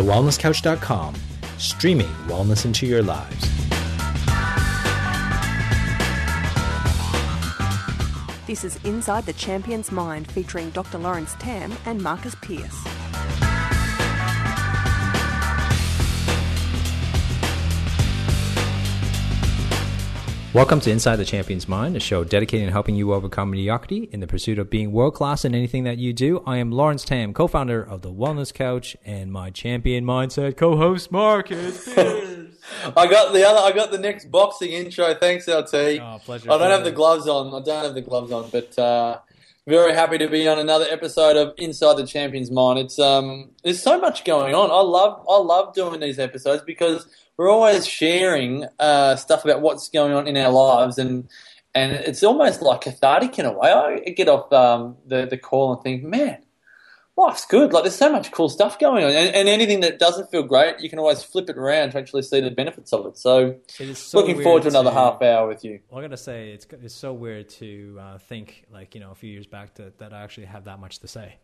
TheWellnessCouch.com, streaming wellness into your lives. This is Inside the Champion's Mind featuring Dr. Lawrence Tam and Marcus Pierce. Welcome to Inside the Champion's Mind, a show dedicated to helping you overcome mediocrity in the pursuit of being world class in anything that you do. I am Lawrence Tam, co founder of The Wellness Couch, and my champion mindset co host, Marcus I got the other. I got the next boxing intro. Thanks, LT. Oh, pleasure. I don't have the gloves on. I don't have the gloves on, but uh, very happy to be on another episode of Inside the Champion's Mind. It's um, there's so much going on. I love, I love doing these episodes because we're always sharing uh, stuff about what's going on in our lives, and and it's almost like cathartic in a way. I get off um, the the call and think, man, life's good. Like there's so much cool stuff going on, and, and, anything that doesn't feel great, you can always flip it around to actually see the benefits of it. So, it so looking forward to another to, half hour with you. Well, I gotta say, it's it's so weird to uh, think like you know a few years back that that I actually have that much to say.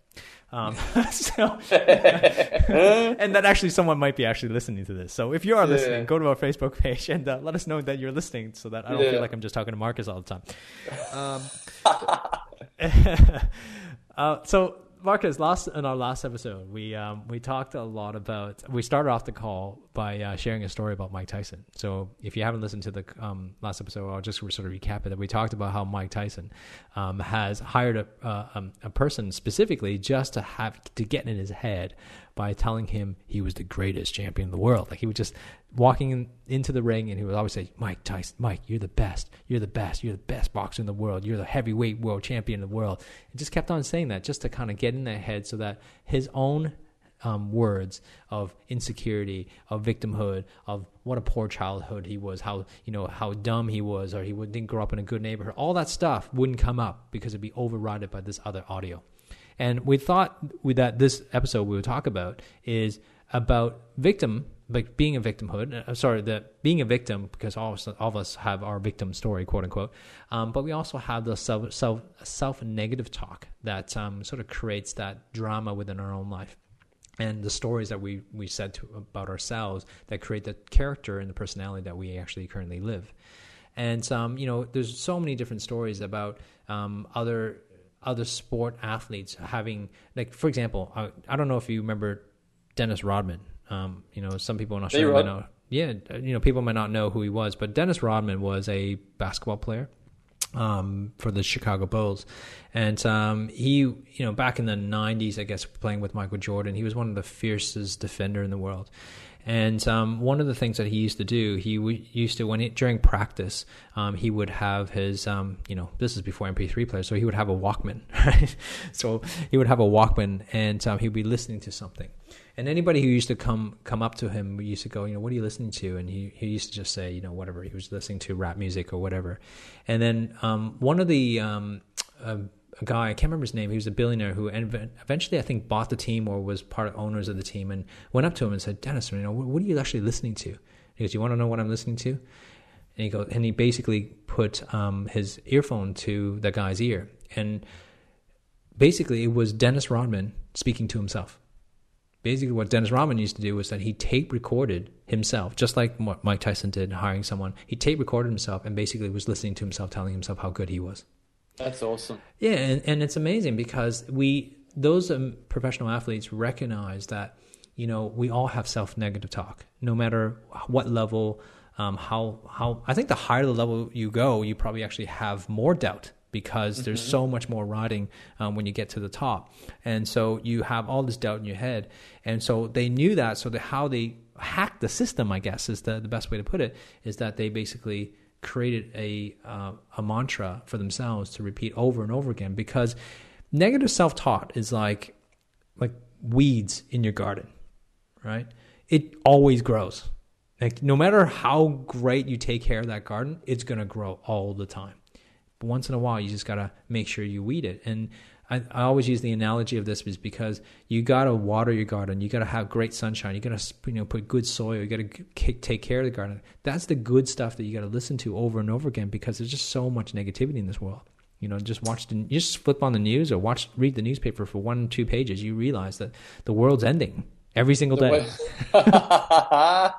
Um, so, and that actually someone might be actually listening to this. So if you are listening, yeah. go to our Facebook page and uh, let us know that you're listening, so that I don't yeah. feel like I'm just talking to Marcus all the time. Um, uh, so Marcus, last in our last episode, we um, we talked a lot about. We started off the call by uh, sharing a story about Mike Tyson. So if you haven't listened to the um, last episode, I'll just sort of recap it. That we talked about how Mike Tyson um, has hired a, uh, um, a person specifically just to have to get in his head by telling him he was the greatest champion in the world. Like he would just walking in, into the ring and he would always say, Mike Tyson, Mike, you're the best. You're the best. You're the best boxer in the world. You're the heavyweight world champion in the world. And just kept on saying that just to kind of get in their head so that his own um, words of insecurity, of victimhood, of what a poor childhood he was, how you know how dumb he was, or he didn't grow up in a good neighborhood. All that stuff wouldn't come up because it'd be overridden by this other audio. And we thought that this episode we would talk about is about victim, like being a victimhood. Uh, sorry, that being a victim because all of, us, all of us have our victim story, quote unquote. Um, but we also have the self self self negative talk that um, sort of creates that drama within our own life. And the stories that we, we said to, about ourselves that create the character and the personality that we actually currently live. And um, you know, there's so many different stories about um, other other sport athletes having like for example I, I don't know if you remember Dennis Rodman. Um, you know some people in Australia might know yeah you know people might not know who he was but Dennis Rodman was a basketball player um, for the Chicago Bulls, and um, he, you know, back in the '90s, I guess, playing with Michael Jordan, he was one of the fiercest defender in the world. And um, one of the things that he used to do, he w- used to when he, during practice, um, he would have his, um, you know, this is before MP3 players, so he would have a Walkman, right? so he would have a Walkman, and um, he would be listening to something. And anybody who used to come come up to him used to go, you know, what are you listening to? And he, he used to just say, you know, whatever. He was listening to rap music or whatever. And then um, one of the um, uh, a guy I can't remember his name. He was a billionaire who eventually I think bought the team or was part of owners of the team and went up to him and said, "Dennis, you know, what are you actually listening to?" He goes, "You want to know what I'm listening to?" And he goes, and he basically put um, his earphone to the guy's ear, and basically it was Dennis Rodman speaking to himself. Basically, what Dennis Rodman used to do was that he tape recorded himself, just like what Mike Tyson did hiring someone. He tape recorded himself and basically was listening to himself, telling himself how good he was. That's awesome. Yeah, and, and it's amazing because we those um, professional athletes recognize that you know we all have self negative talk, no matter what level. Um, how how I think the higher the level you go, you probably actually have more doubt because there's mm-hmm. so much more riding um, when you get to the top, and so you have all this doubt in your head, and so they knew that. So the, how they hacked the system, I guess, is the the best way to put it, is that they basically created a uh, a mantra for themselves to repeat over and over again because negative self-talk is like like weeds in your garden right? It always grows. Like no matter how great you take care of that garden it's going to grow all the time. But once in a while you just got to make sure you weed it. And I, I always use the analogy of this is because you got to water your garden. You got to have great sunshine. You got to you know put good soil. You got to take care of the garden. That's the good stuff that you got to listen to over and over again because there's just so much negativity in this world. You know, just watch the, just flip on the news or watch read the newspaper for one two pages. You realize that the world's ending every single day. you know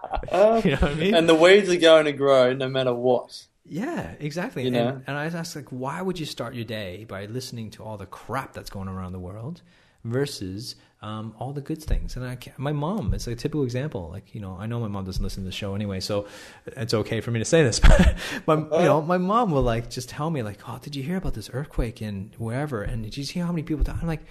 what I mean? and the weeds are going to grow no matter what. Yeah, exactly. You and, know? and I was asked, like, why would you start your day by listening to all the crap that's going around the world versus um, all the good things? And I my mom is a typical example. Like, you know, I know my mom doesn't listen to the show anyway, so it's okay for me to say this. But my, you know, my mom will like just tell me, like, oh, did you hear about this earthquake in wherever? And did you see how many people died? I'm like,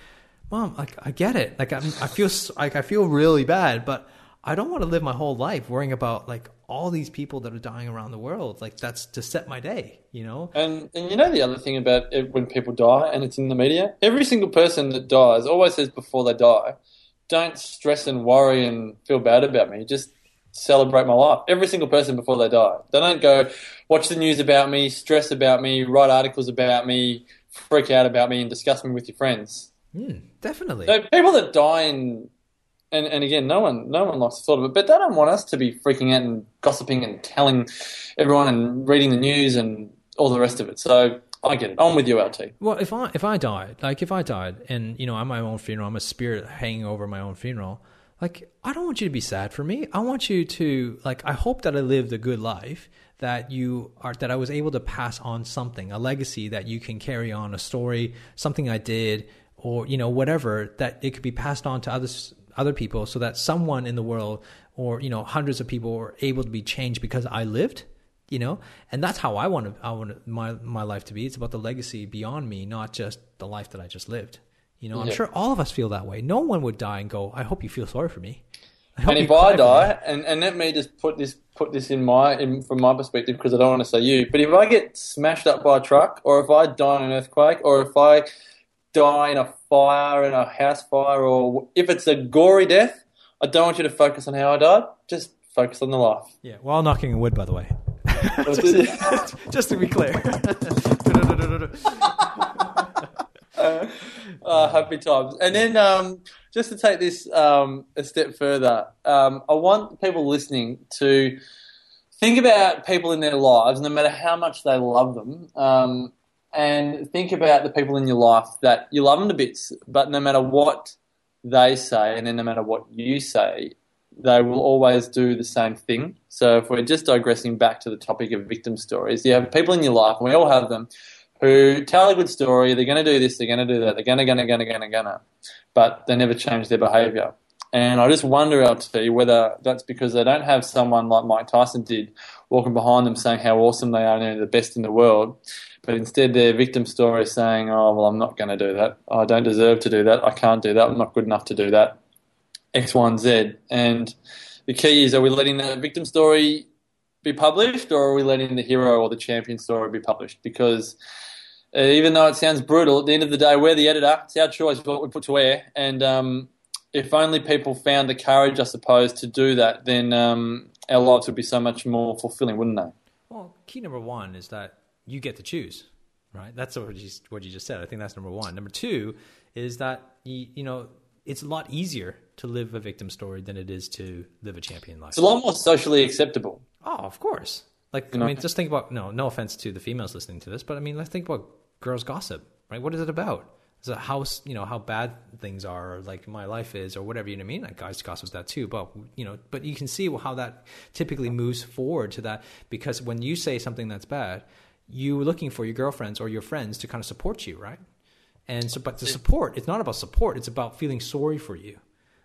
mom, like, I get it. Like, I'm, I feel like I feel really bad, but I don't want to live my whole life worrying about like all these people that are dying around the world. Like that's to set my day, you know? And and you know the other thing about it, when people die and it's in the media, every single person that dies always says before they die, "Don't stress and worry and feel bad about me. Just celebrate my life." Every single person before they die, they don't go watch the news about me, stress about me, write articles about me, freak out about me, and discuss me with your friends. Mm, definitely. So people that die in and, and again, no one no one likes the thought of it, but they don't want us to be freaking out and gossiping and telling everyone and reading the news and all the rest of it. So I get it. I'm with you, LT. Well, if I if I died, like if I died, and you know I'm my own funeral, I'm a spirit hanging over my own funeral. Like I don't want you to be sad for me. I want you to like. I hope that I lived a good life. That you are that I was able to pass on something, a legacy that you can carry on, a story, something I did, or you know whatever that it could be passed on to others other people, so that someone in the world or you know hundreds of people are able to be changed because I lived you know? And that's how i want to i want my my life to be. It's about the legacy beyond me not just the life that i just lived. You know i'm Yeah. sure all of us feel that way. No one would die and go i hope you feel sorry for me. And if I die, and, and let me just put this put this in my in, from my perspective because I don't want to say you, but if I get smashed up by a truck, or if I die in an earthquake, or if I die in a fire, in a house fire, or if it's a gory death, I don't want you to focus on how I died. Just focus on the life. yeah while knocking on wood by the way just, just to be clear uh, happy times. And then um, just to take this um, a step further, um, I want people listening to think about people in their lives, no matter how much they love them, um, and think about the people in your life that you love them to bits, but no matter what they say, and then no matter what you say, they will always do the same thing. So if we're just digressing back to the topic of victim stories, you have people in your life, and we all have them, who tell a good story. They're going to do this. They're going to do that. They're going to, going to, going to, going to, going to, but they never change their behaviour. And I just wonder, LT, whether that's because they don't have someone like Mike Tyson did walking behind them saying how awesome they are and they're the best in the world, but instead their victim story is saying, "Oh, well, I'm not going to do that. I don't deserve to do that. I can't do that. I'm not good enough to do that." X, Y, and Z. And the key is: are we letting the victim story be published, or are we letting the hero or the champion story be published? Because uh, even though it sounds brutal, at the end of the day, we're the editor. It's our choice what we put to air. And um, if only people found the courage, I suppose, to do that, then um, our lives would be so much more fulfilling, wouldn't they? well key number one is that you get to choose right that's what you, what you just said i think that's number one number two is that you, you know it's a lot easier to live a victim story than it is to live a champion life It's a lot more socially acceptable. Oh, of course. Like, I know? mean, just think about no, no offense to the females listening to this, but I mean, let's think about girls' gossip, right? What is it about? Is it how you know how bad things are, or like my life is, or whatever you know what I mean? Like guys gossip that too, but you know, but you can see how that typically moves forward to that because when you say something that's bad, you're looking for your girlfriends or your friends to kind of support you, right? And so, but the support, it's not about support; it's about feeling sorry for you.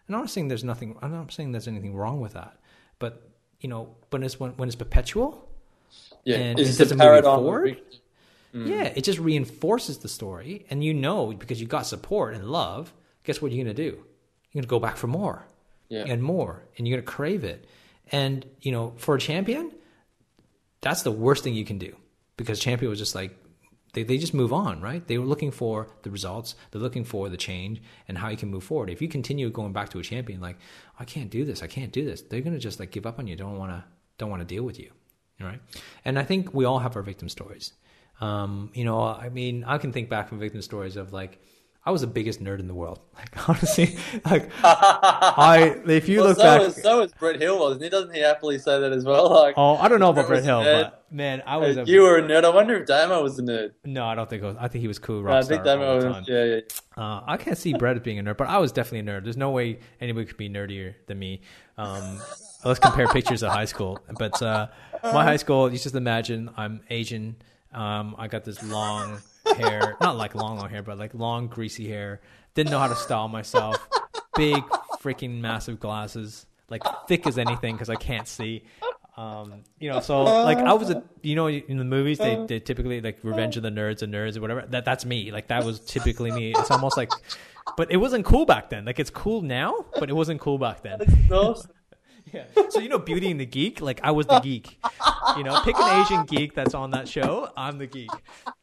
And I'm not saying there's nothing. I'm not saying there's anything wrong with that, but you know, when it's when, when it's perpetual, Yeah, And it's it the doesn't move paradigm. of victim. yeah, it just reinforces the story, and you know because you got support and love. Guess what you're gonna do? You're gonna go back for more Yeah. and more, and you're gonna crave it. And you know, for a champion, that's the worst thing you can do because champion was just like they, they just move on right they were looking for the results they're looking for the change and how you can move forward if you continue going back to a champion like i can't do this i can't do this they're going to just like give up on you don't want to don't want to deal with you right and i think we all have our victim stories um, you know i mean i can think back from victim stories of like I was the biggest nerd in the world. Like honestly, like I if you Well, look so back. is, so is Brett Hill, wasn't he? Doesn't he happily say that as well? Like, Oh, I don't know about Brett Brett Hill, but man, I was a you were a nerd. I wonder if Damo was a nerd. no. I don't think it was. I think he was cool. No, I think star Damo was. the time. Yeah, yeah. Uh, I can't see Brett as being a nerd, but I was definitely a nerd. There's no way anybody could be nerdier than me. Um, let's compare pictures of high school. But uh, my high school, you just imagine I'm Asian. Um, I got this long hair, not like long, long hair, but like long, greasy hair. Didn't know how to style myself. Big, freaking massive glasses, like thick as anything because I can't see. Um, you know, so like I was a, you know, in the movies they, they typically like Revenge of the Nerds and Nerds or whatever. That that's me. Like that was typically me. It's almost like, but it wasn't cool back then. Like it's cool now, but it wasn't cool back then. So you know, Beauty and the Geek. Like I was the geek. You know, pick an Asian geek that's on that show. I'm the geek.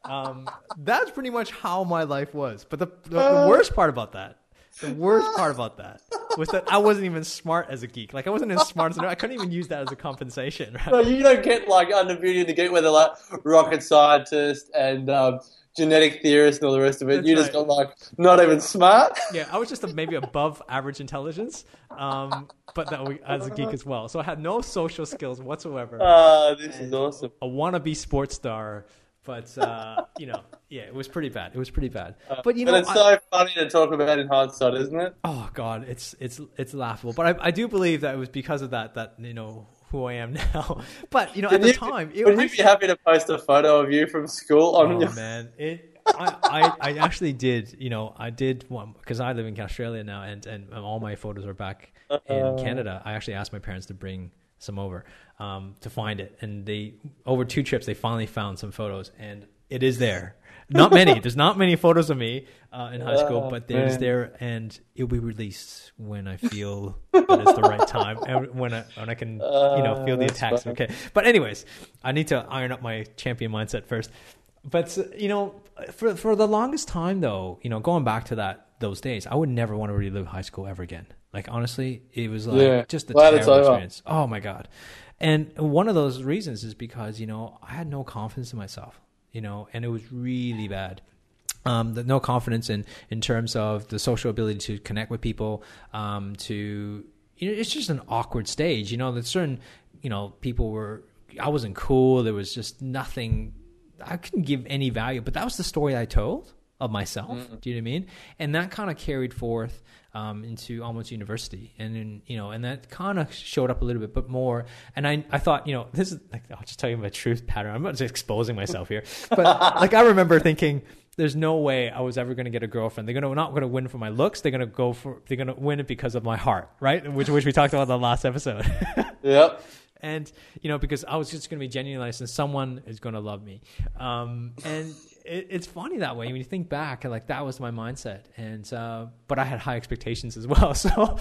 Um, that's pretty much how my life was. But the, the, the worst part about that, the worst part about that was that I wasn't even smart as a geek. Like I wasn't as smart as. I couldn't even use that as a compensation. Right? No, you don't get like under Beauty and the Geek where they're like rocket scientist and um, genetic theorist and all the rest of it. That's you just got like not even smart. Yeah, I was just a, maybe above average intelligence, um, but that we, as a geek as well. So I had no social skills whatsoever. Ah, this is awesome. a wannabe sports star, but uh, you know, yeah, it was pretty bad. It was pretty bad. But you know, but it's I- so funny to talk about in hindsight, isn't it? oh god, it's it's it's laughable. But I, I do believe that it was because of that that you know who I am now. But you know, at Would the time, it, Would you be happy to post a photo of you from school on oh your? man, it. I, I, I actually did, you know, I did one because I live in Australia now, and, and all my photos are back in Canada. I actually asked my parents to bring some over um, to find it, and they over two trips they finally found some photos, and it is there. Not many. There's not many photos of me uh, in high school, Oh, but there's man. there, and it'll be released when I feel that it's the right time, and when I when I can, you know, feel the Uh, attacks. fine. Okay, but anyways, I need to iron up my champion mindset first. But uh, you know, for for the longest time though, you know, going back to that those days, I would never want to relive high school ever again. Like honestly, it was like Yeah. just a Glad terrible experience. Oh my god! And one of those reasons is because you know I had no confidence in myself. You know, and it was really bad. Um, the, no confidence in in terms of the social ability to connect with people. Um, to you know, it's just an awkward stage. You know, that certain you know people were. I wasn't cool. There was just nothing. I couldn't give any value, but that was the story I told of myself. Do you know what I mean? And that kind of carried forth um, into almost university, and then you know, and that kind of showed up a little bit, but more. And I, I thought, you know, this is like I'll just tell you my truth pattern. I'm not just exposing myself here, but like I remember thinking. There's no way I was ever going to get a girlfriend. They're gonna not going to win for my looks. They're going to go for. They're going to win it because of my heart, right? Which which we talked about in the last episode. Yep. and you know because I was just going to be genuine, nice and someone is going to love me. Um, and it, it's funny that way when you think back, like that was my mindset. And uh, but I had high expectations as well. So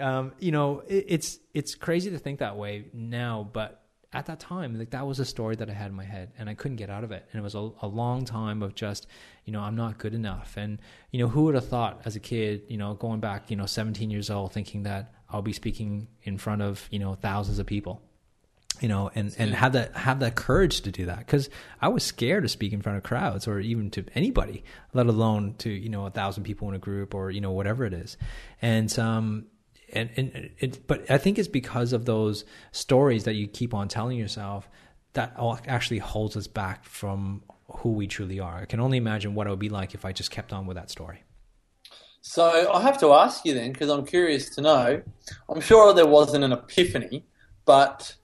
um, you know it, it's it's crazy to think that way now, but at that time, like that was a story that I had in my head, and I couldn't get out of it. And it was a, a long time of just, you know, I'm not good enough. And you know, who would have thought as a kid, you know, going back, you know, 17 years old, thinking that I'll be speaking in front of, you know, thousands of people you know, and, and have that have that courage to do that because I was scared to speak in front of crowds or even to anybody, let alone to you know a thousand people in a group or you know whatever it is, and um and and it, but I think it's because of those stories that you keep on telling yourself that actually holds us back from who we truly are. I can only imagine what it would be like if I just kept on with that story. So I have to ask you then, because I'm curious to know. I'm sure there wasn't an epiphany, but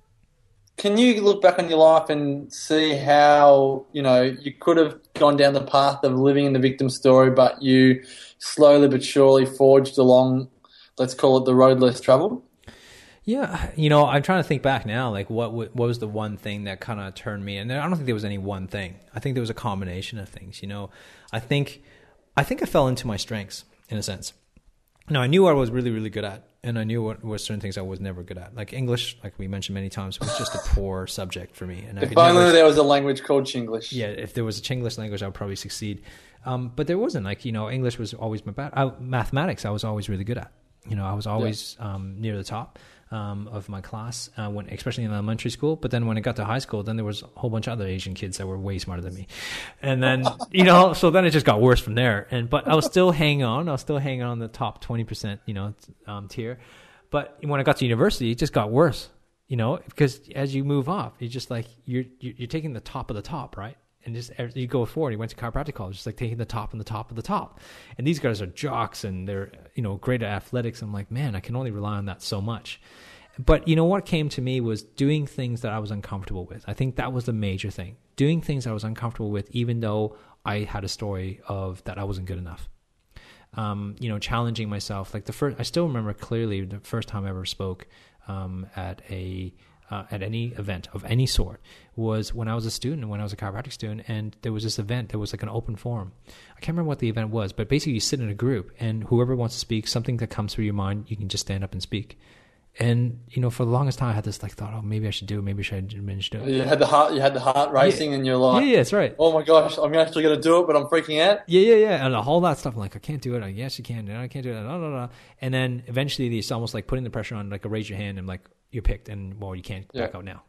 can you look back on your life and see how you know you could have gone down the path of living in the victim story, but you slowly but surely forged along, let's call it the road less traveled? Yeah, you know, I'm trying to think back now. Like, what what was the one thing that kind of turned me? And I don't think there was any one thing. I think there was a combination of things. You know, I think I think I fell into my strengths in a sense. Now I knew I was really really good at, and I knew what were certain things I was never good at. Like English, like we mentioned many times, was just a poor subject for me. And I If could only there was a language called Chinglish. yeah, if there was a Chinglish language, I would probably succeed. Um, but there wasn't. Like you know, English was always my bad. I, mathematics, I was always really good at. You know, I was always um, near the top um, of my class, uh, when especially in elementary school. But then when I got to high school, then there was a whole bunch of other Asian kids that were way smarter than me, and then you know, so then it just got worse from there. And but I was still hanging on. I was still hanging on the top twenty percent, you know, um, tier. But when I got to university, it just got worse. You know, because as you move up, you're just like you're you're taking the top of the top, right? And just you go forward, he went to chiropractic college, just like taking the top and the top of the top. And these guys are jocks and they're, you know, great at athletics. I'm like, man, I can only rely on that so much. But you know what came to me was doing things that I was uncomfortable with. I think that was the major thing. Doing things I was uncomfortable with, even though I had a story of that I wasn't good enough. Um, you know, challenging myself. Like the first, I still remember clearly the first time I ever spoke um, at a uh, at any event of any sort was when I was a student, and when I was a chiropractic student, and there was this event. that was like an open forum. I can't remember what the event was, but basically you sit in a group, and whoever wants to speak, something that comes through your mind, you can just stand up and speak. And you know, for the longest time, I had this like thought, oh, maybe I should do it. Maybe I should, maybe I should do it. You had the heart, you had the heart racing, yeah. and you're like, yeah, yeah, that's right. Oh my gosh, I'm actually going to do it, but I'm freaking out. Yeah, yeah, yeah, and all that stuff. I'm like, I can't do it. I yes, you can. I can't do it. No, no, no. And then eventually, it's almost like putting the pressure on, like, a raise your hand, and like you're picked, and well, you can't yeah. back out now.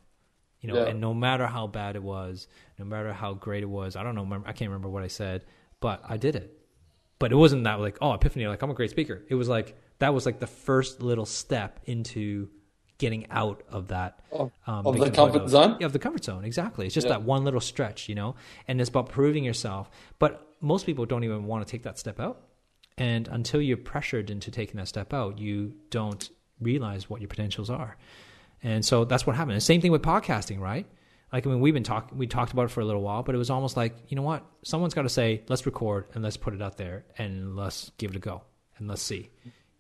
You know, yeah. and no matter how bad it was, no matter how great it was, I don't know, I can't remember what I said, but I did it. But it wasn't that like, oh, epiphany, like I'm a great speaker. It was like that was like the first little step into getting out of that um, of the comfort of, zone. Yeah, of the comfort zone. Exactly. It's just yeah. that one little stretch, you know, and it's about proving yourself. But most people don't even want to take that step out, and until you're pressured into taking that step out, you don't realize what your potentials are. And so that's what happened. The same thing with podcasting, right? Like I mean, we've been talking, we talked about it for a little while, but it was almost like, you know what? Someone's got to say, let's record and let's put it out there and let's give it a go and let's see,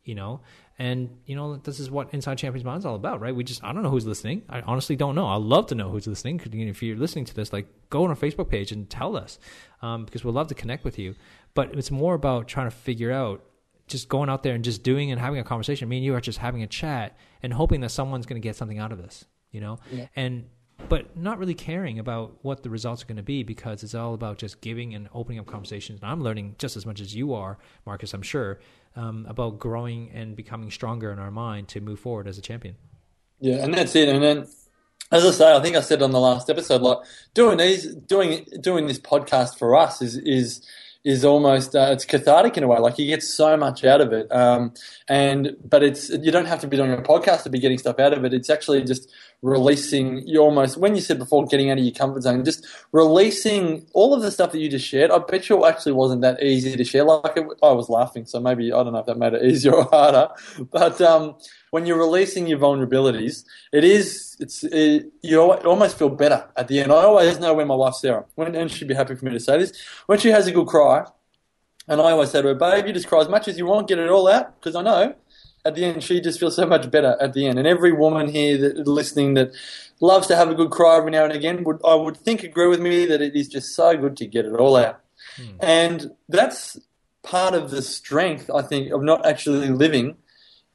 you know. And you know, this is what Inside Champions Mind is all about, right? We just, I don't know who's listening. I honestly don't know. I'd love to know who's listening. If you're listening to this, like, go on our Facebook page and tell us, um, because we'd love to connect with you. But it's more about trying to figure out just going out there and just doing and having a conversation. Me and you are just having a chat and hoping that someone's going to get something out of this, you know? Yeah. And but not really caring about what the results are going to be because it's all about just giving and opening up conversations. And I'm learning just as much as you are, Marcus, I'm sure, um, about growing and becoming stronger in our mind to move forward as a champion. Yeah, and that's it. And then, as I say, I think I said on the last episode, like doing these, doing doing this podcast for us is is is almost uh, it's cathartic in a way. Like you get so much out of it, um, and but it's you don't have to be doing a podcast to be getting stuff out of it. It's actually just releasing. You almost when you said before getting out of your comfort zone, just releasing all of the stuff that you just shared. I bet you actually wasn't that easy to share. Like it, I was laughing, so maybe I don't know if that made it easier or harder, but. Um, when you're releasing your vulnerabilities, it is it's it, you almost feel better at the end. I always know when my wife Sarah, when, and she'd be happy for me to say this, when she has a good cry, and I always say to her, "Babe, you just cry as much as you want, get it all out," because I know at the end she just feels so much better at the end. And every woman here that listening that loves to have a good cry every now and again would I would think agree with me that it is just so good to get it all out, hmm. and that's part of the strength I think of not actually living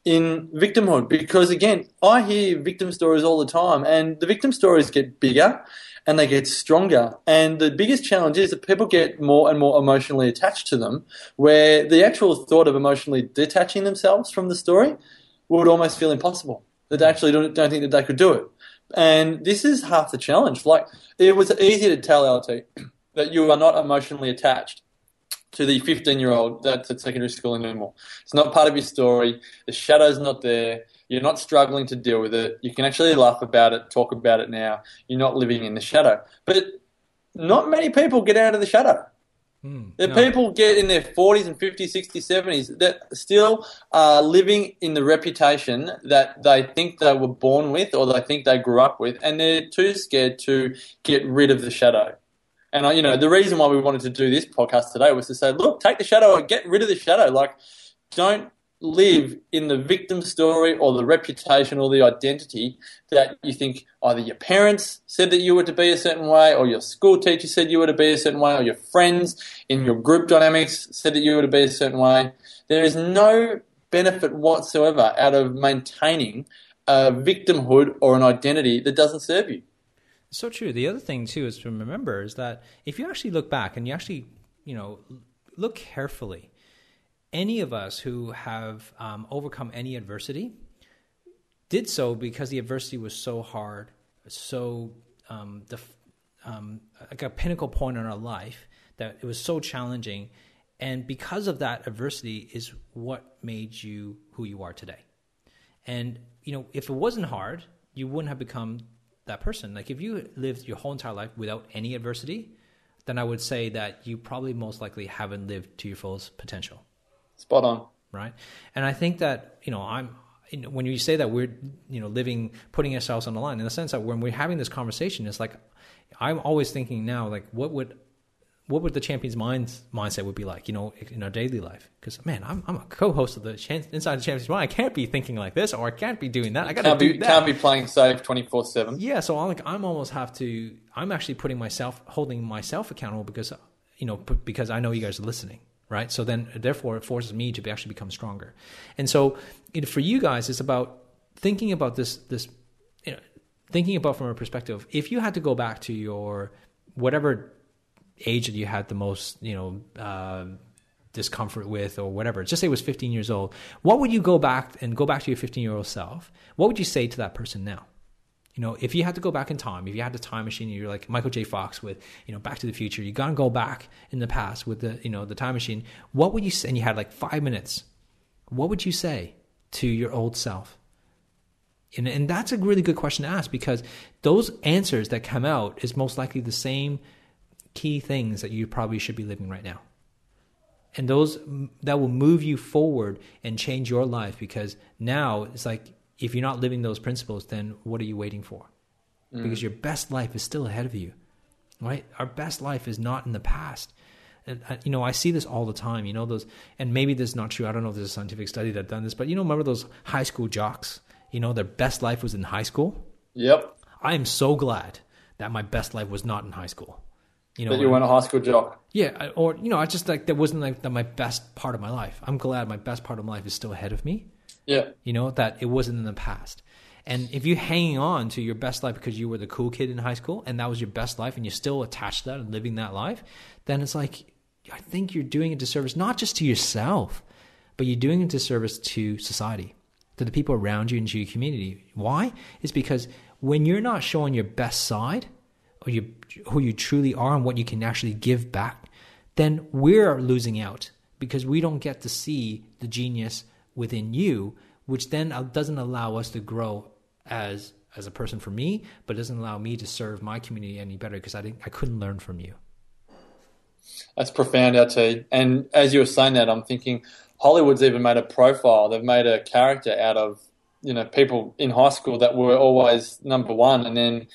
in victimhood because again i hear victim stories all the time and the victim stories get bigger and they get stronger and the biggest challenge is that people get more and more emotionally attached to them where the actual thought of emotionally detaching themselves from the story would almost feel impossible that they actually don't, don't think that they could do it and this is half the challenge like it was easy to tell lt that you are not emotionally attached to the 15 year old that's at secondary school anymore. It's not part of your story. The shadow's not there. You're not struggling to deal with it. You can actually laugh about it, talk about it now. You're not living in the shadow. But not many people get out of the shadow. Mm, the no. people get in their 40s and 50s, 60s, 70s that still are living in the reputation that they think they were born with or they think they grew up with, and they're too scared to get rid of the shadow. And I, you know, the reason why we wanted to do this podcast today was to say, look, take the shadow and get rid of the shadow. Like, don't live in the victim story or the reputation or the identity that you think either your parents said that you were to be a certain way or your school teacher said you were to be a certain way or your friends in your group dynamics said that you were to be a certain way. There is no benefit whatsoever out of maintaining a victimhood or an identity that doesn't serve you. So true. The other thing too is to remember is that if you actually look back and you actually, you know, look carefully, any of us who have um, overcome any adversity did so because the adversity was so hard, so um, the, um, like a pinnacle point in our life that it was so challenging, and because of that adversity is what made you who you are today. And you know, if it wasn't hard, you wouldn't have become that person. Like if you lived your whole entire life without any adversity, then I would say that you probably most likely haven't lived to your fullest potential. Spot on. Right. And I think that, you know, I'm, when you say that we're, you know, living, putting ourselves on the line in the sense that when we're having this conversation, it's like, I'm always thinking now, like, what would what would the champion's mind mindset would be like, you know, in our daily life? Because man, I'm, I'm a co-host of the Inside the Champion's Mind. I can't be thinking like this, or I can't be doing that. I got to do be, that. Can't be playing safe twenty four seven. Yeah, so I'm like, I'm almost have to. I'm actually putting myself, holding myself accountable because, you know, because I know you guys are listening, right? So then, therefore, it forces me to be, actually become stronger. And so, for you guys, it's about thinking about this, this, you know, thinking about from a perspective. If you had to go back to your whatever age that you had the most, you know, uh, discomfort with or whatever. Just say it was 15 years old. What would you go back and go back to your 15 year old self? What would you say to that person now? You know, if you had to go back in time, if you had the time machine, you're like Michael J. Fox with, you know, Back to the Future. You gotta go back in the past with the, you know, the time machine. What would you say? And you had like five minutes. What would you say to your old self? And, and that's a really good question to ask because those answers that come out is most likely the same key things that you probably should be living right now. And those that will move you forward and change your life because now it's like if you're not living those principles, then what are you waiting for? Mm. Because your best life is still ahead of you, right? Our best life is not in the past. And, uh, you know, I see this all the time. You know, those, and maybe this is not true. I don't know if there's a scientific study that done this, but you know, remember those high school jocks? You know, their best life was in high school. Yep. I am so glad that my best life was not in high school. You know, that you weren't a high school jock. Yeah, or you know, I just like that wasn't like the, my best part of my life. I'm glad my best part of my life is still ahead of me. Yeah, you know that it wasn't in the past. And if you're hanging on to your best life because you were the cool kid in high school and that was your best life, and you're still attached to that and living that life, then it's like I think you're doing a disservice not just to yourself, but you're doing a disservice to society, to the people around you and to your community. Why? It's because when you're not showing your best side or you, who you truly are and what you can actually give back, then we're losing out because we don't get to see the genius within you, which then doesn't allow us to grow as as a person for me, but doesn't allow me to serve my community any better because I didn't, I couldn't learn from you. That's profound, LT. And as you were saying that, I'm thinking Hollywood's even made a profile. They've made a character out of you know people in high school that were always number one, and then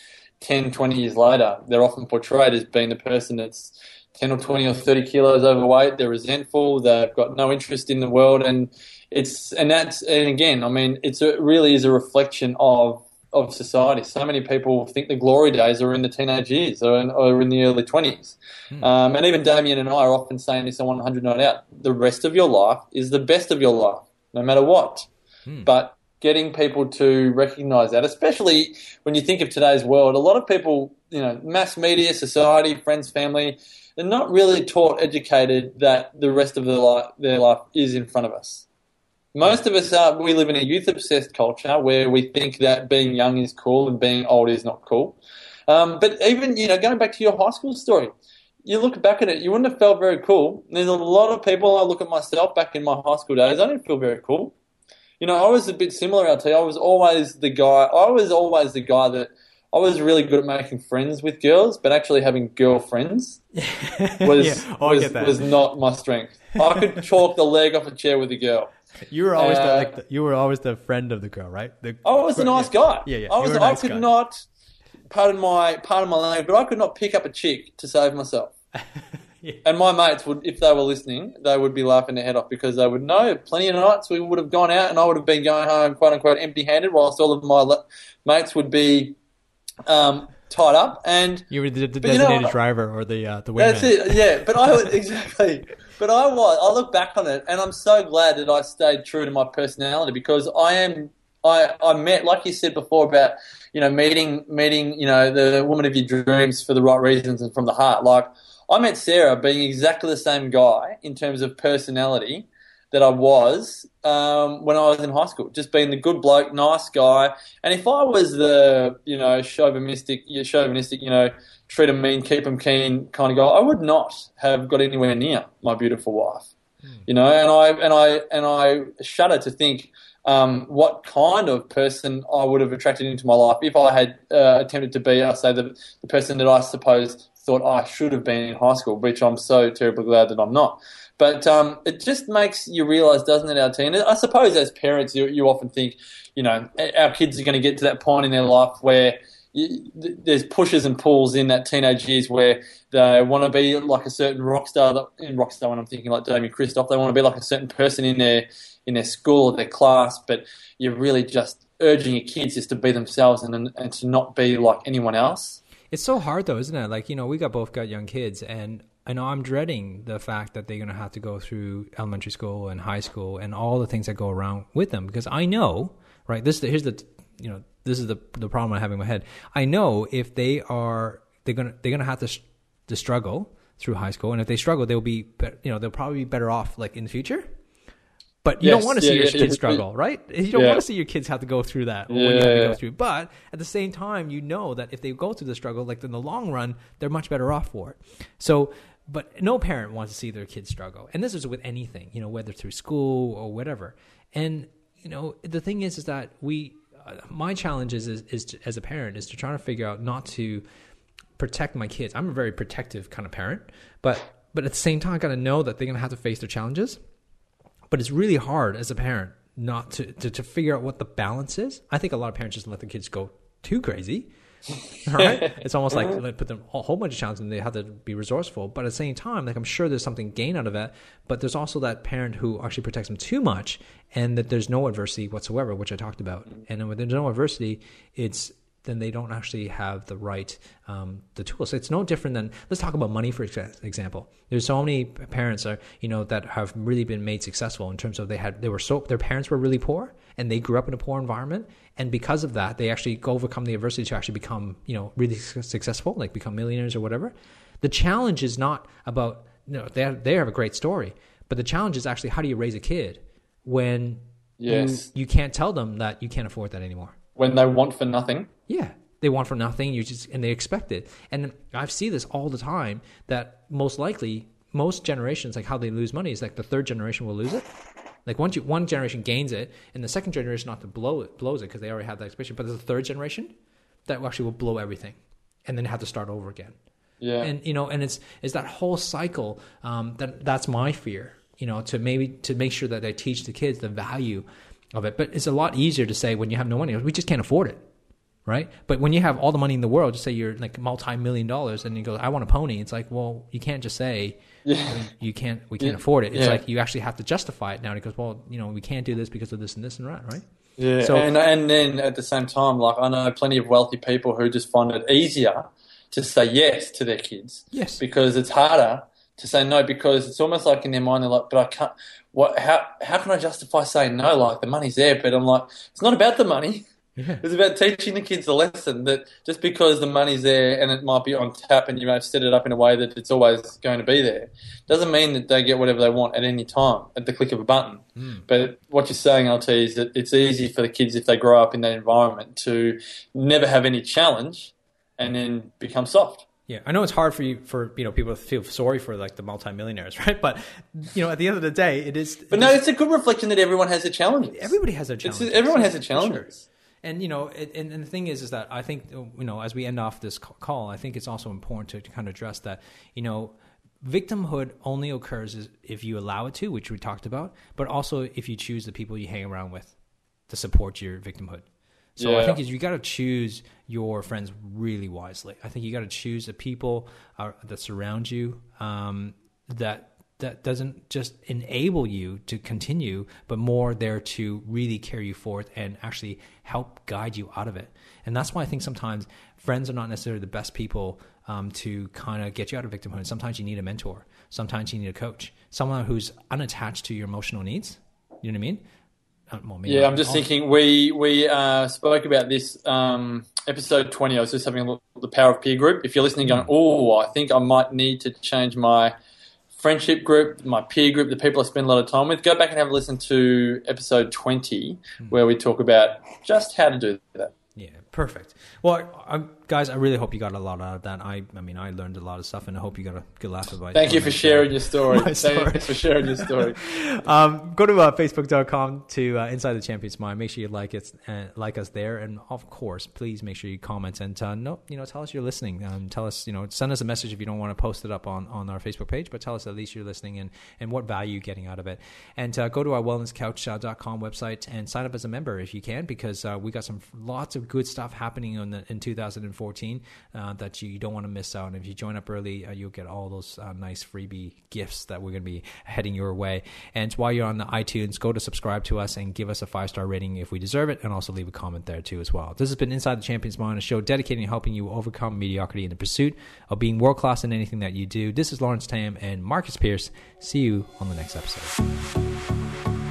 10, 20 years later, they're often portrayed as being the person that's 10 or 20 or 30 kilos overweight. They're resentful. They've got no interest in the world. And it's, and that's, and again, I mean, it's, it really is a reflection of, of society. So many people think the glory days are in the teenage years or in, or in the early 20s. Hmm. Um, and even Damien and I are often saying this on 100 Night Out the rest of your life is the best of your life, no matter what. Hmm. But getting people to recognize that, especially when you think of today's world. A lot of people, you know, mass media, society, friends, family, they're not really taught, educated that the rest of their life, their life is in front of us. Most of us are, we live in a youth obsessed culture where we think that being young is cool and being old is not cool. Um, but even, you know, going back to your high school story, you look back at it, you wouldn't have felt very cool. There's a lot of people, I look at myself back in my high school days, I didn't feel very cool you know, I was a bit similar. I'll tell you, I was always the guy. I was always the guy that I was really good at making friends with girls, but actually having girlfriends was yeah, oh, was, was, not my strength. I could chalk the leg off a chair with a girl. You were always uh, the, like the, you were always the friend of the girl, right? The, I was a nice guy. Yeah, yeah. I was. Nice I could guy. not. Pardon my pardon my language, but I could not pick up a chick to save myself. Yeah. And my mates would, if they were listening, they would be laughing their head off because they would know plenty of nights we would have gone out and I would have been going home, quote unquote, empty handed, whilst all of my mates would be um, tied up. And you were the, the designated you know, driver or the uh, the wingman. That's it. Yeah, but I would exactly. But I was. I look back on it, and I'm so glad that I stayed true to my personality because I am. I I met, like you said before, about you know meeting meeting you know the woman of your dreams for the right reasons and from the heart. Like I met Sarah being exactly the same guy in terms of personality, that I was um, when I was in high school, just being the good bloke, nice guy. And if I was the, you know, chauvinistic, chauvinistic, you know, treat them mean, keep them keen kind of guy, I would not have got anywhere near my beautiful wife. Mm. You know, and I and I and I shudder to think um, what kind of person I would have attracted into my life if I had uh, attempted to be, I say, the, the person that I suppose thought I should have been in high school, which I'm so terribly glad that I'm not. But um, it just makes you realise, doesn't it, our teen? I suppose as parents, you, you often think, you know, our kids are going to get to that point in their life where you, there's pushes and pulls in that teenage years where they want to be like a certain rock star. In rock star, when I'm thinking like Damien Christoph, they want to be like a certain person in their in their school or their class. But you're really just urging your kids just to be themselves and and to not be like anyone else. It's so hard though, isn't it? Like you know, we got both got young kids, and I know I'm dreading the fact that they're going to have to go through elementary school and high school and all the things that go around with them because I know, right? This here's the you know this is the the problem I have in my head. I know if they are they're gonna they're gonna have to to struggle through high school, and if they struggle, they'll be you know they'll probably be better off like in the future. But you yes, don't want to see yeah, your yeah, kids yeah, struggle, right? You don't want to see your kids have to go through that when you have to go through. But at the same time, you know that if they go through the struggle, like in the long run, they're much better off for it. So but no parent wants to see their kids struggle. And this is with anything you know whether through school or whatever. And you know the thing is is that we uh, my challenge is is, is to, as a parent is to try to figure out not to protect my kids. I'm a very protective kind of parent but but at the same time i got to know that they're to have to face their challenges. But it's really hard as a parent not to, to to figure out what the balance is. I think a lot of parents just let the kids go too crazy right? it's almost like they put them a whole bunch of challenges and they have to be resourceful. But at the same time, like I'm sure there's something gained out of it. But there's also that parent who actually protects them too much and that there's no adversity whatsoever, which I talked about. And then when there's no adversity, it's then they don't actually have the right um, the tools. It's no different than let's talk about money for example. There's so many parents are you know that have really been made successful in terms of they had they were so their parents were really poor and they grew up in a poor environment and because of that they actually go overcome the adversity to actually become you know really successful like become millionaires or whatever the challenge is not about you know they have, they have a great story but the challenge is actually how do you raise a kid when yes. you, you can't tell them that you can't afford that anymore when they want for nothing yeah they want for nothing you just and they expect it and i see this all the time that most likely most generations like how they lose money is like the third generation will lose it like once you, one generation gains it, and the second generation not to blow it blows it because they already have that expectation. But there's a third generation that actually will blow everything, and then have to start over again. Yeah. And you know, and it's it's that whole cycle. Um, that that's my fear. You know, to maybe to make sure that I teach the kids the value of it. But it's a lot easier to say when you have no money, we just can't afford it right? But when you have all the money in the world, just say you're like multi-million dollars, and you go, "I want a pony." It's like, well, you can't just say, yeah. "You can't, we can't yeah. afford it." It's yeah. like you actually have to justify it now. And he goes, "Well, you know, we can't do this because of this and this and that, right?" Yeah, so, and and then at the same time, like I know plenty of wealthy people who just find it easier to say yes to their kids, yes, because it's harder to say no because it's almost like in their mind they're like, "But I can't." What? How? How can I justify saying no? Like the money's there, but I'm like, it's not about the money. Yeah. It's about teaching the kids a lesson that just because the money's there and it might be on tap and you may have set it up in a way that it's always going to be there, doesn't mean that they get whatever they want at any time at the click of a button. Mm. But what you're saying, LT, is that it's easy for the kids if they grow up in that environment to never have any challenge and then become soft. Yeah, I know it's hard for you for you know people to feel sorry for like the multimillionaires, right? But you know, at the end of the day, it is. But no, it's a good reflection that everyone has a challenge. Everybody has a challenge. Everyone has a challenge. And you know, it, and, and, the thing is, is that I think you know, as we end off this call, I think it's also important to, kind of address that you know, victimhood only occurs if you allow it to, which we talked about, but also if you choose the people you hang around with to support your victimhood. So yeah. I think is you got to choose your friends really wisely. I think you got to choose the people uh, that surround you um, that that doesn't just enable you to continue, but more there to really carry you forth and actually help guide you out of it. And that's why I think sometimes friends are not necessarily the best people um, to kind of get you out of victimhood. Sometimes you need a mentor. Sometimes you need a coach, someone who's unattached to your emotional needs. You know what I mean? Uh, well, yeah, I'm just thinking. We we uh, spoke about this um, episode 20. I was just having a look at the power of peer group. If you're listening, going. "Oh, I think I might need to change my friendship group, my peer group, the people I spend a lot of time with, go back and have a listen to episode 20, hmm. where we talk about just how to do that. Yeah, perfect. Well, I, guys, I really hope you got a lot out of that. I, I mean, I learned a lot of stuff, and I hope you got a good laugh about it. Thank you for sharing your story. My story. Thanks for sharing your story. um, go to uh, facebook.com to uh, Inside the Champions Mind. Make sure you like it, uh, like us there, and of course, please make sure you comment and uh, no, you know, tell us you're listening. Um, tell us, you know, send us a message if you don't want to post it up on, on our Facebook page, but tell us at least you're listening and, and what value you're getting out of it. And uh, go to our wellnesscouch.com website and sign up as a member if you can, because uh, we got some lots of good stuff happening in, the, in 2014 uh, that you don't want to miss out. And if you join up early, uh, you'll get all those uh, nice freebie gifts that we're going to be heading your way. And while you're on the iTunes, go to subscribe to us and give us a five star rating if we deserve it, and also leave a comment there too as well. This has been Inside the Champions Mind, a show dedicated to helping you overcome mediocrity in the pursuit of being world class in anything that you do. This is Lawrence Tam and Marcus Pierce. See you on the next episode.